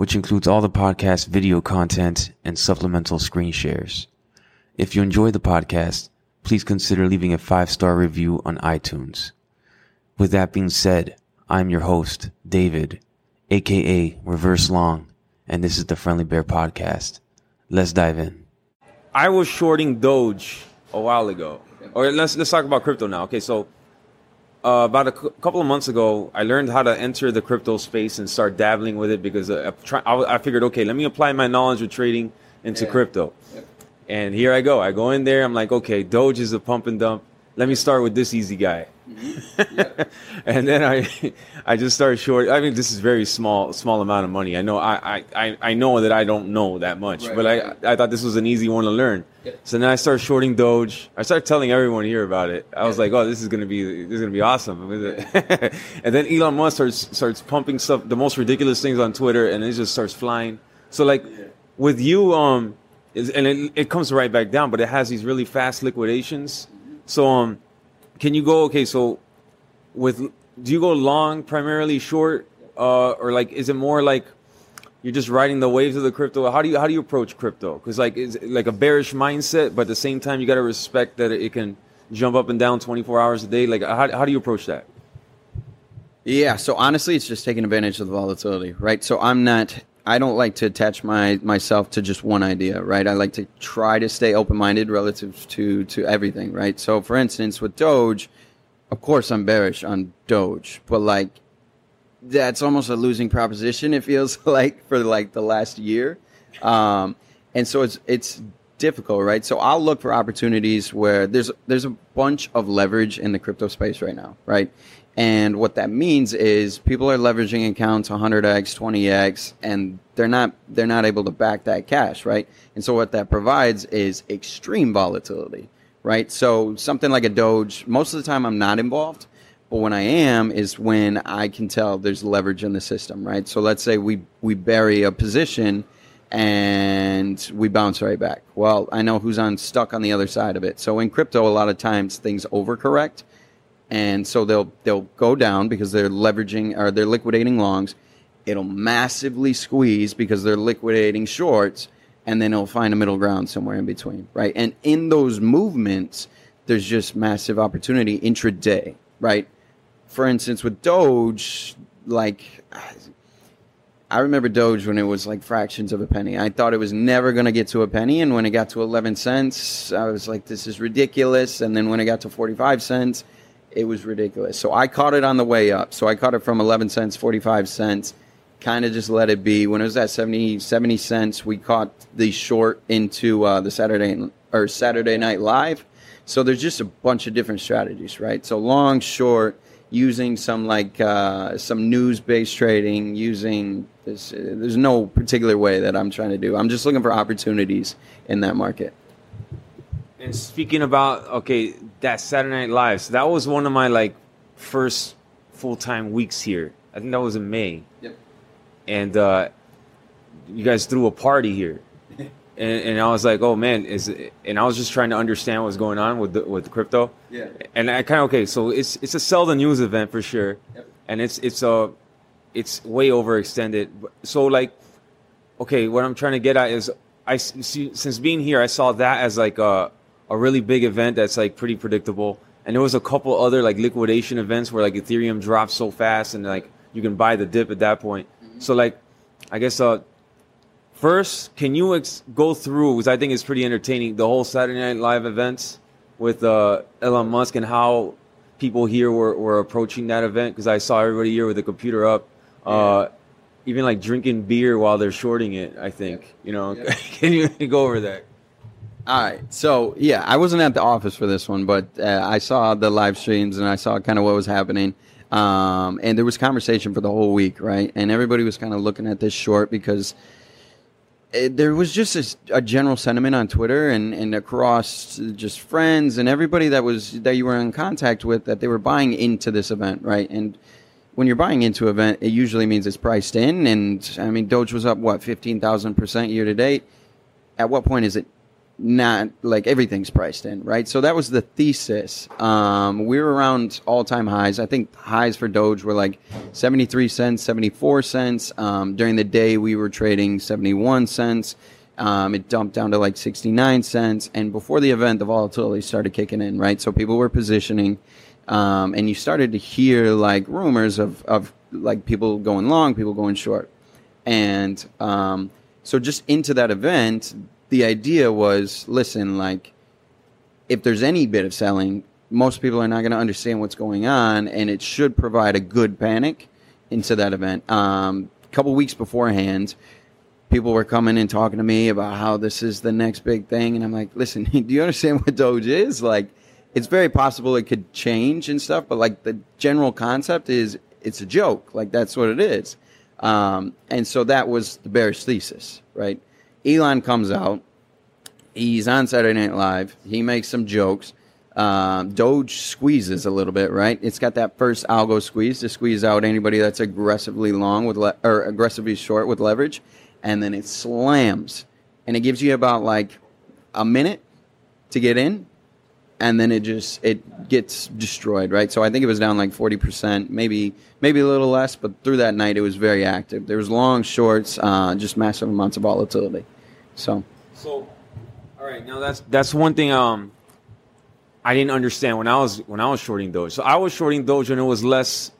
which includes all the podcast video content and supplemental screen shares. If you enjoy the podcast, please consider leaving a five star review on iTunes. With that being said, I'm your host, David, aka Reverse Long, and this is the Friendly Bear Podcast. Let's dive in. I was shorting Doge a while ago. Or let's let's talk about crypto now. Okay, so uh, about a c- couple of months ago, I learned how to enter the crypto space and start dabbling with it because uh, I, try, I, I figured, okay, let me apply my knowledge of trading into Yeah. crypto. And here I go. I go in there. I'm like, okay, Doge is a pump and dump. Let me start with this easy guy. and then I, I just started short. I mean, this is very small, small amount of money. I know, I, I, I- I know that I don't know that much, Right, but I, right. I thought this was an easy one to learn. Yeah. So then I started shorting Doge. I started telling everyone here about it. I was Yeah. like, oh, this is gonna be, this is gonna be awesome. and then Elon Musk starts starts pumping stuff, the most ridiculous things on Twitter, and it just starts flying. So like, with you, um, is, and it, it comes right back down, but it has these really fast liquidations. So um, can you go? Okay, so with do you go long primarily, short, uh, or like is it more like you're just riding the waves of the crypto? How do you how do you approach crypto? Because like is it like a bearish mindset, but at the same time you got to respect that it can jump up and down 24 hours a day. Like how how do you approach that? Yeah, so honestly, it's just taking advantage of the volatility, right? So I'm not, I don't like to attach my myself to just one idea, right? I like to try to stay open minded relative to to everything, right? So for instance, with Doge, of course I'm bearish on Doge, but like that's almost a losing proposition. It feels like for like the last year, um, and so it's it's difficult, right? So I'll look for opportunities where there's there's a bunch of leverage in the crypto space right now, right? And what that means is people are leveraging accounts 100x, 20x, and they're not they're not able to back that cash, right? And so what that provides is extreme volatility, right? So something like a Doge, most of the time I'm not involved, but when I am is when I can tell there's leverage in the system, right? So let's say we we bury a position and we bounce right back. Well, I know who's on stuck on the other side of it. So in crypto, a lot of times things overcorrect, and so they'll they'll go down because they're leveraging or they're liquidating longs. It'll massively squeeze because they're liquidating shorts, and then it'll find a middle ground somewhere in between, right? And in those movements, there's just massive opportunity intraday, right? For instance, with Doge, like I remember Doge when it was like fractions of a penny. I thought it was never going to get to a penny, and when it got to 11 cents, I was like, "This is ridiculous." And then when it got to 45 cents, it was ridiculous. So I caught it on the way up. So I caught it from 11 cents, 45 cents, kind of just let it be. When it was at 70, 70 cents, we caught the short into uh, the Saturday or Saturday Night Live. So there's just a bunch of different strategies, right? So long, short, using some like uh, some news-based trading, using this. Uh, there's no particular way that I'm trying to do. I'm just looking for opportunities in that market. And speaking about okay, that Saturday Night Live, so that was one of my like first full time weeks here. I think that was in May. Yep. and uh, you guys threw a party here, and, and I was like, oh man, is it, and I was just trying to understand what's going on with the, with crypto. Yeah. And I kind of okay, so it's it's a sell the news event for sure, Yep. and it's it's a it's way overextended. So like, okay, what I'm trying to get at is I see since being here, I saw that as like a a really big event that's like pretty predictable. And there was a couple other like liquidation events where like Ethereum dropped so fast and like you can buy the dip at that point. So like, I guess uh, first, can you ex- go through because I think it's pretty entertaining the whole Saturday Night Live events with uh, Elon Musk and how people here were, were approaching that event because I saw everybody here with the computer up. Uh, even like drinking beer while they're shorting it, I think. You know, Yeah. can you go over that? All right. So yeah, I wasn't at the office for this one, but uh, I saw the live streams and I saw kind of what was happening. Um, and there was conversation for the whole week, right? And everybody was kind of looking at this short because it, there was just a, a general sentiment on Twitter and, and across just friends and everybody that was that you were in contact with that they were buying into this event, right? And when you're buying into an event, it usually means it's priced in. And I mean, Doge was up what fifteen thousand percent year to date. At what point is it not like everything's priced in, right? So that was the thesis. Um, we were around all time highs. I think highs for Doge were like 73 cents, 74 cents. Um, during the day, we were trading 71 cents. Um, it dumped down to like 69 cents. And before the event, the volatility started kicking in, right? So people were positioning. Um, and you started to hear like rumors of, of like people going long, people going short. And um, so just into that event, the idea was listen, like, if there's any bit of selling, most people are not going to understand what's going on, and it should provide a good panic into that event. Um, a couple weeks beforehand, people were coming and talking to me about how this is the next big thing, and I'm like, listen, do you understand what Doge is? Like, it's very possible it could change and stuff, but like the general concept is it's a joke. Like that's what it is. Um, and so that was the bearish thesis, right? Elon comes out. He's on Saturday Night Live. He makes some jokes. Um, Doge squeezes a little bit, right? It's got that first algo squeeze to squeeze out anybody that's aggressively long with le- or aggressively short with leverage, and then it slams, and it gives you about like a minute to get in, and then it just it gets destroyed, right? So I think it was down like forty percent, maybe maybe a little less, but through that night it was very active. There was long shorts, uh, just massive amounts of volatility. So, so all right, now that's that's one thing. Um, I didn't understand when I was when I was shorting Doge. So I was shorting Doge and it was less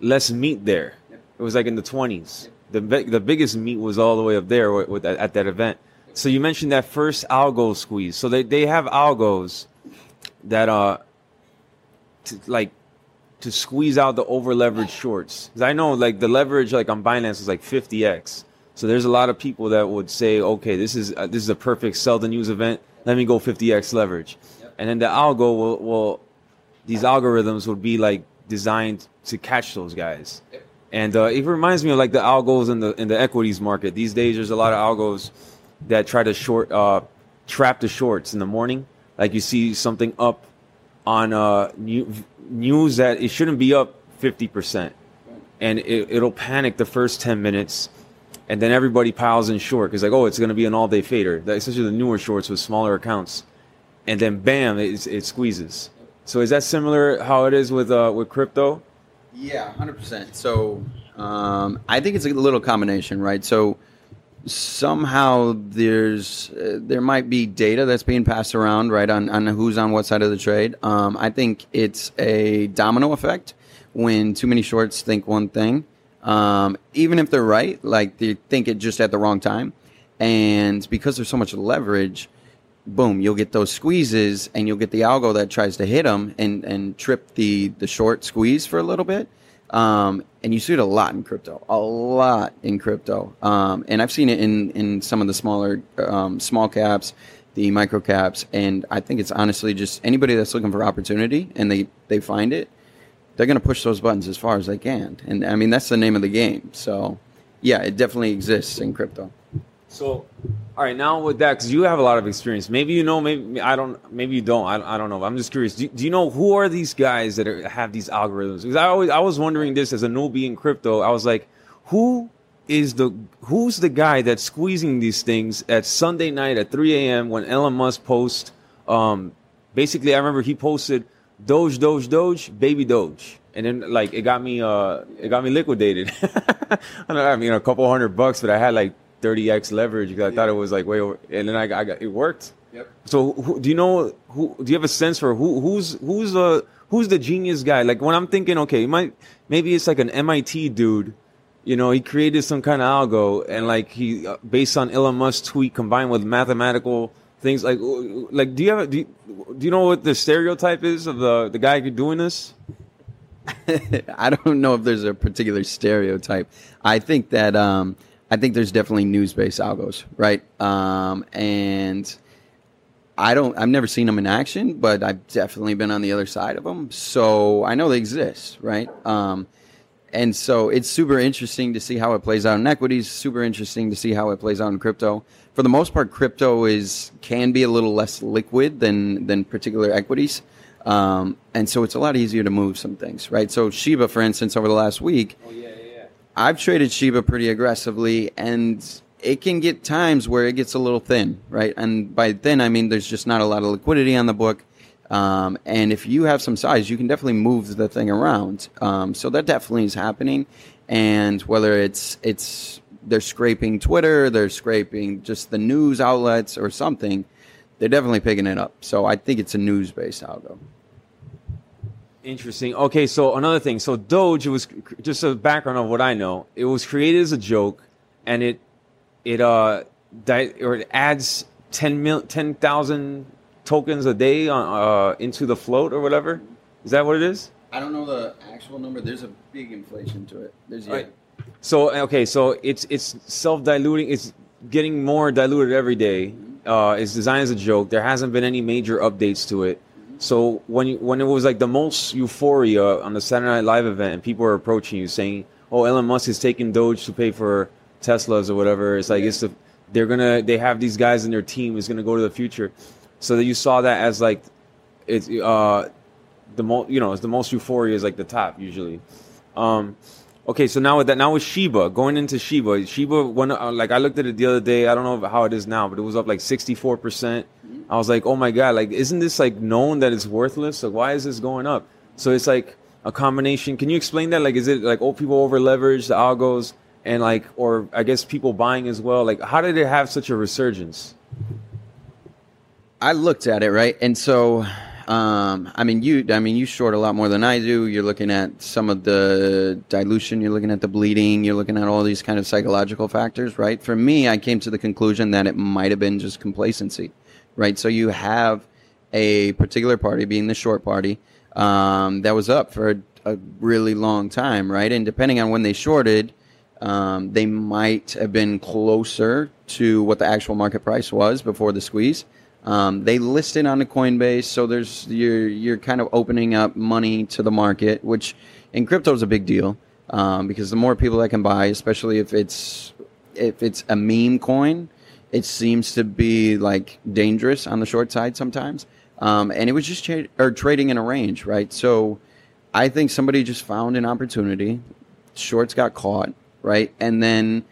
less meat there. It was like in the twenties. The the biggest meat was all the way up there with, with, at that event. So you mentioned that first algo squeeze. So they, they have algos that uh to, like to squeeze out the over leveraged shorts. Because I know like the leverage like on Binance is like 50x. So there's a lot of people that would say, okay, this is uh, this is a perfect sell the news event. Let me go 50x leverage, yep. and then the algo will, will these algorithms would be like designed to catch those guys. Yep. And uh, it reminds me of like the algos in the in the equities market. These days, there's a lot of algos that try to short uh, trap the shorts in the morning. Like you see something up on uh, new, news that it shouldn't be up 50%. And it, it'll panic the first 10 minutes. And then everybody piles in short because, like, oh, it's going to be an all day fader, especially the newer shorts with smaller accounts. And then, bam, it, it squeezes. So, is that similar how it is with, uh, with crypto? Yeah, 100%. So, um, I think it's a little combination, right? So, somehow there's uh, there might be data that's being passed around right on, on who's on what side of the trade. Um, i think it's a domino effect when too many shorts think one thing. Um, even if they're right like they think it just at the wrong time. And because there's so much leverage boom you'll get those squeezes and you'll get the algo that tries to hit them and, and trip the, the short squeeze for a little bit um, and you see it a lot in crypto, a lot in crypto. Um, and I've seen it in, in some of the smaller, um, small caps, the micro caps. And I think it's honestly just anybody that's looking for opportunity and they, they find it, they're going to push those buttons as far as they can. And I mean, that's the name of the game. So yeah, it definitely exists in crypto. So, all right, now with that, because you have a lot of experience, maybe you know, maybe I don't, maybe you don't. I, I don't know. I'm just curious. Do, do you know who are these guys that are, have these algorithms? Because I always, I was wondering this as a newbie in crypto. I was like, who is the who's the guy that's squeezing these things at Sunday night at 3 a.m. when Elon Musk posts? Um, basically, I remember he posted Doge, Doge, Doge, baby Doge, and then like it got me, uh, it got me liquidated. I, I mean, a couple hundred bucks, but I had like 30x leverage because I yeah. thought it was like way over, and then I, I got it worked. Yep. So who, do you know who? Do you have a sense for who who's who's the who's the genius guy? Like when I'm thinking, okay, might maybe it's like an MIT dude. You know, he created some kind of algo, and like he uh, based on Elon Musk's tweet combined with mathematical things. Like, like do you have do you, do you know what the stereotype is of the the guy doing this? I don't know if there's a particular stereotype. I think that um, I think there's definitely news based algos, right? Um, and I don't, I've never seen them in action, but I've definitely been on the other side of them. So I know they exist, right? Um, And so it's super interesting to see how it plays out in equities. Super interesting to see how it plays out in crypto. For the most part, crypto is can be a little less liquid than than particular equities, um, and so it's a lot easier to move some things, right? So Shiba, for instance, over the last week, Oh yeah. I've traded Shiba pretty aggressively, and it can get times where it gets a little thin, right? And by thin, I mean there's just not a lot of liquidity on the book. Um, and if you have some size, you can definitely move the thing around. Um, so that definitely is happening. And whether it's it's they're scraping Twitter, they're scraping just the news outlets or something, they're definitely picking it up. So I think it's a news based algo. Interesting. Okay, so another thing. So Doge it was just a background of what I know. It was created as a joke, and it it uh di- or it adds 10 mil 10,000 tokens a day on, uh into the float or whatever. Is that what it is? I don't know the actual number. There's a big inflation to it. There's Right. So okay, so it's it's self diluting. It's getting more diluted every day. Uh, it's designed as a joke. There hasn't been any major updates to it. So when you, when it was like the most euphoria on the Saturday Night Live event, and people were approaching you saying, "Oh, Elon Musk is taking Doge to pay for Teslas or whatever," it's like it's the they're gonna they have these guys in their team is gonna go to the future. So that you saw that as like it's uh the most you know it's the most euphoria is like the top usually. Um, okay, so now with that, now with Shiba going into Shiba, Shiba when uh, like I looked at it the other day. I don't know how it is now, but it was up like sixty four percent. I was like, oh my god, like isn't this like known that it's worthless? Like why is this going up? So it's like a combination. Can you explain that? Like, is it like old people over leverage the algos and like, or I guess people buying as well? Like, how did it have such a resurgence? I looked at it right, and so um, I mean you. I mean you short a lot more than I do. You're looking at some of the dilution. You're looking at the bleeding. You're looking at all these kind of psychological factors, right? For me, I came to the conclusion that it might have been just complacency, right? So you have a particular party, being the short party, um, that was up for a, a really long time, right? And depending on when they shorted, um, they might have been closer to what the actual market price was before the squeeze. Um, they listed on the Coinbase, so there's you're you're kind of opening up money to the market, which in crypto is a big deal um, because the more people that can buy, especially if it's if it's a meme coin, it seems to be like dangerous on the short side sometimes. Um, and it was just tra- or trading in a range, right? So I think somebody just found an opportunity. Shorts got caught, right? And then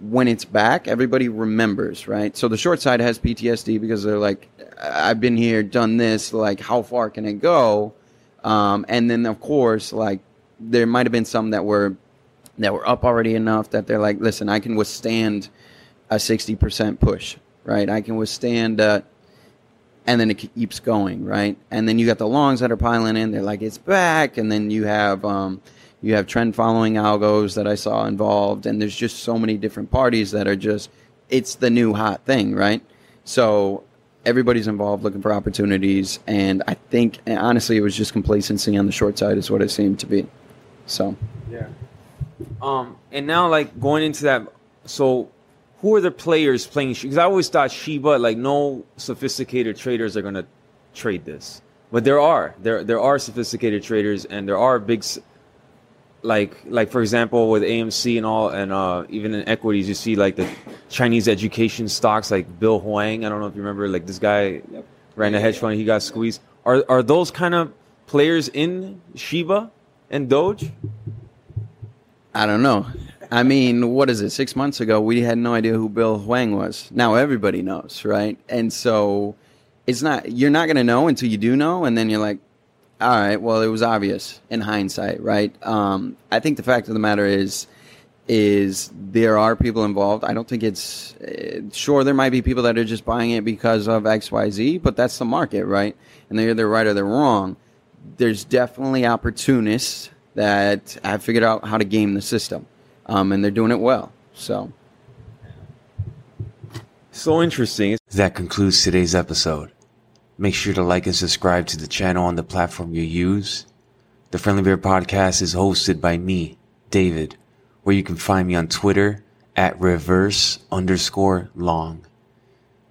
when it's back, everybody remembers, right? So the short side has PTSD because they're like, I've been here, done this, like, how far can it go? Um, and then, of course, like, there might have been some that were that were up already enough that they're like, listen, I can withstand a 60% push, right? I can withstand uh, and then it keeps going, right? And then you got the longs that are piling in. They're like, it's back. And then you have um, you have trend following algos that I saw involved, and there's just so many different parties that are just it's the new hot thing, right? So everybody's involved looking for opportunities, and I think and honestly, it was just complacency on the short side is what it seemed to be. So Yeah. Um, and now like going into that, so who are the players playing? Because I always thought Shiba, like no sophisticated traders are gonna trade this, but there are there there are sophisticated traders, and there are big, like like for example with AMC and all, and uh, even in equities, you see like the Chinese education stocks, like Bill Hwang. I don't know if you remember, like this guy ran a hedge fund, he got squeezed. Are are those kind of players in Shiba and Doge? I don't know. I mean, what is it? Six months ago, we had no idea who Bill Hwang was. Now everybody knows, right? And so it's not, you're not going to know until you do know. And then you're like, all right, well, it was obvious in hindsight, right? Um, I think the fact of the matter is, is there are people involved. I don't think it's uh, sure there might be people that are just buying it because of X, Y, Z, but that's the market, right? And they're either right or they're wrong. There's definitely opportunists that have figured out how to game the system, um, and they're doing it well. So. So interesting. That concludes today's episode. Make sure to like and subscribe to the channel on the platform you use. The Friendly Bear Podcast is hosted by me, David, where you can find me on Twitter at reverse underscore long.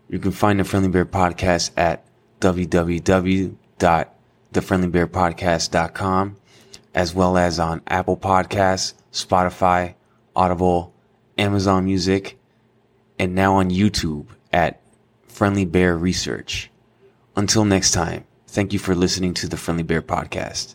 You can find the Friendly Bear Podcast at www.thefriendlybearpodcast.com as well as on Apple Podcasts, Spotify, Audible, Amazon Music, and now on YouTube at Friendly Bear Research. Until next time, thank you for listening to the Friendly Bear Podcast.